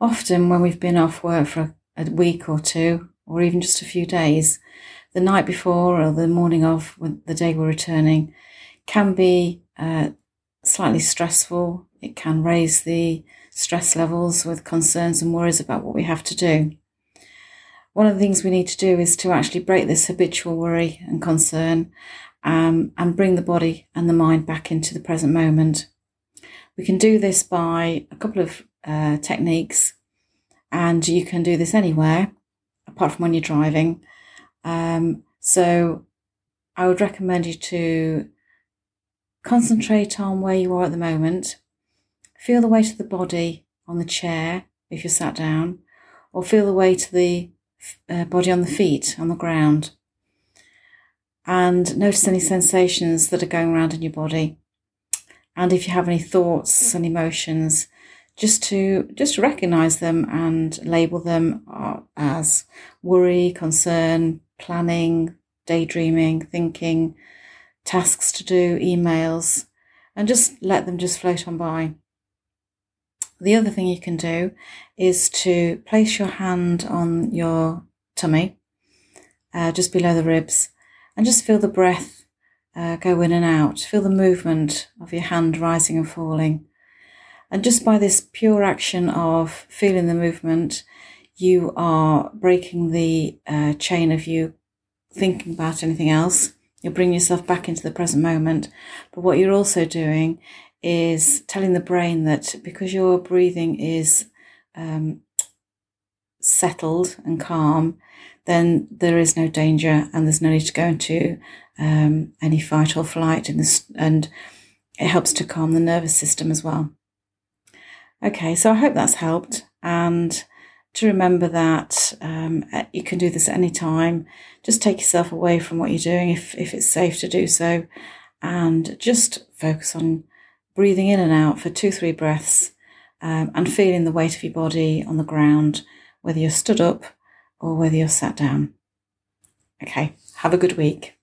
Often, when we've been off work for a week or two, or even just a few days, the night before or the morning of the day we're returning can be uh, slightly stressful. It can raise the stress levels with concerns and worries about what we have to do. One of the things we need to do is to actually break this habitual worry and concern um, and bring the body and the mind back into the present moment. We can do this by a couple of uh, techniques, and you can do this anywhere apart from when you're driving. Um, so I would recommend you to concentrate on where you are at the moment. Feel the weight of the body on the chair if you're sat down, or feel the weight of the uh, body on the feet on the ground. And notice any sensations that are going around in your body. And if you have any thoughts and emotions, just to just recognize them and label them uh, as worry, concern, planning, daydreaming, thinking, tasks to do, emails, and just let them just float on by. The other thing you can do is to place your hand on your tummy, uh, just below the ribs, and just feel the breath uh, go in and out. Feel the movement of your hand rising and falling. And just by this pure action of feeling the movement, you are breaking the uh, chain of you thinking about anything else. You're bringing yourself back into the present moment. But what you're also doing is telling the brain that because your breathing is um, settled and calm, then there is no danger and there's no need to go into um, any fight or flight in this, and it helps to calm the nervous system as well. Okay, so I hope that's helped, and to remember that um, you can do this any time. Just take yourself away from what you're doing if if it's safe to do so, and just focus on breathing in and out for two three breaths, um, and feeling the weight of your body on the ground, whether you're stood up or whether you're sat down. Okay, have a good week.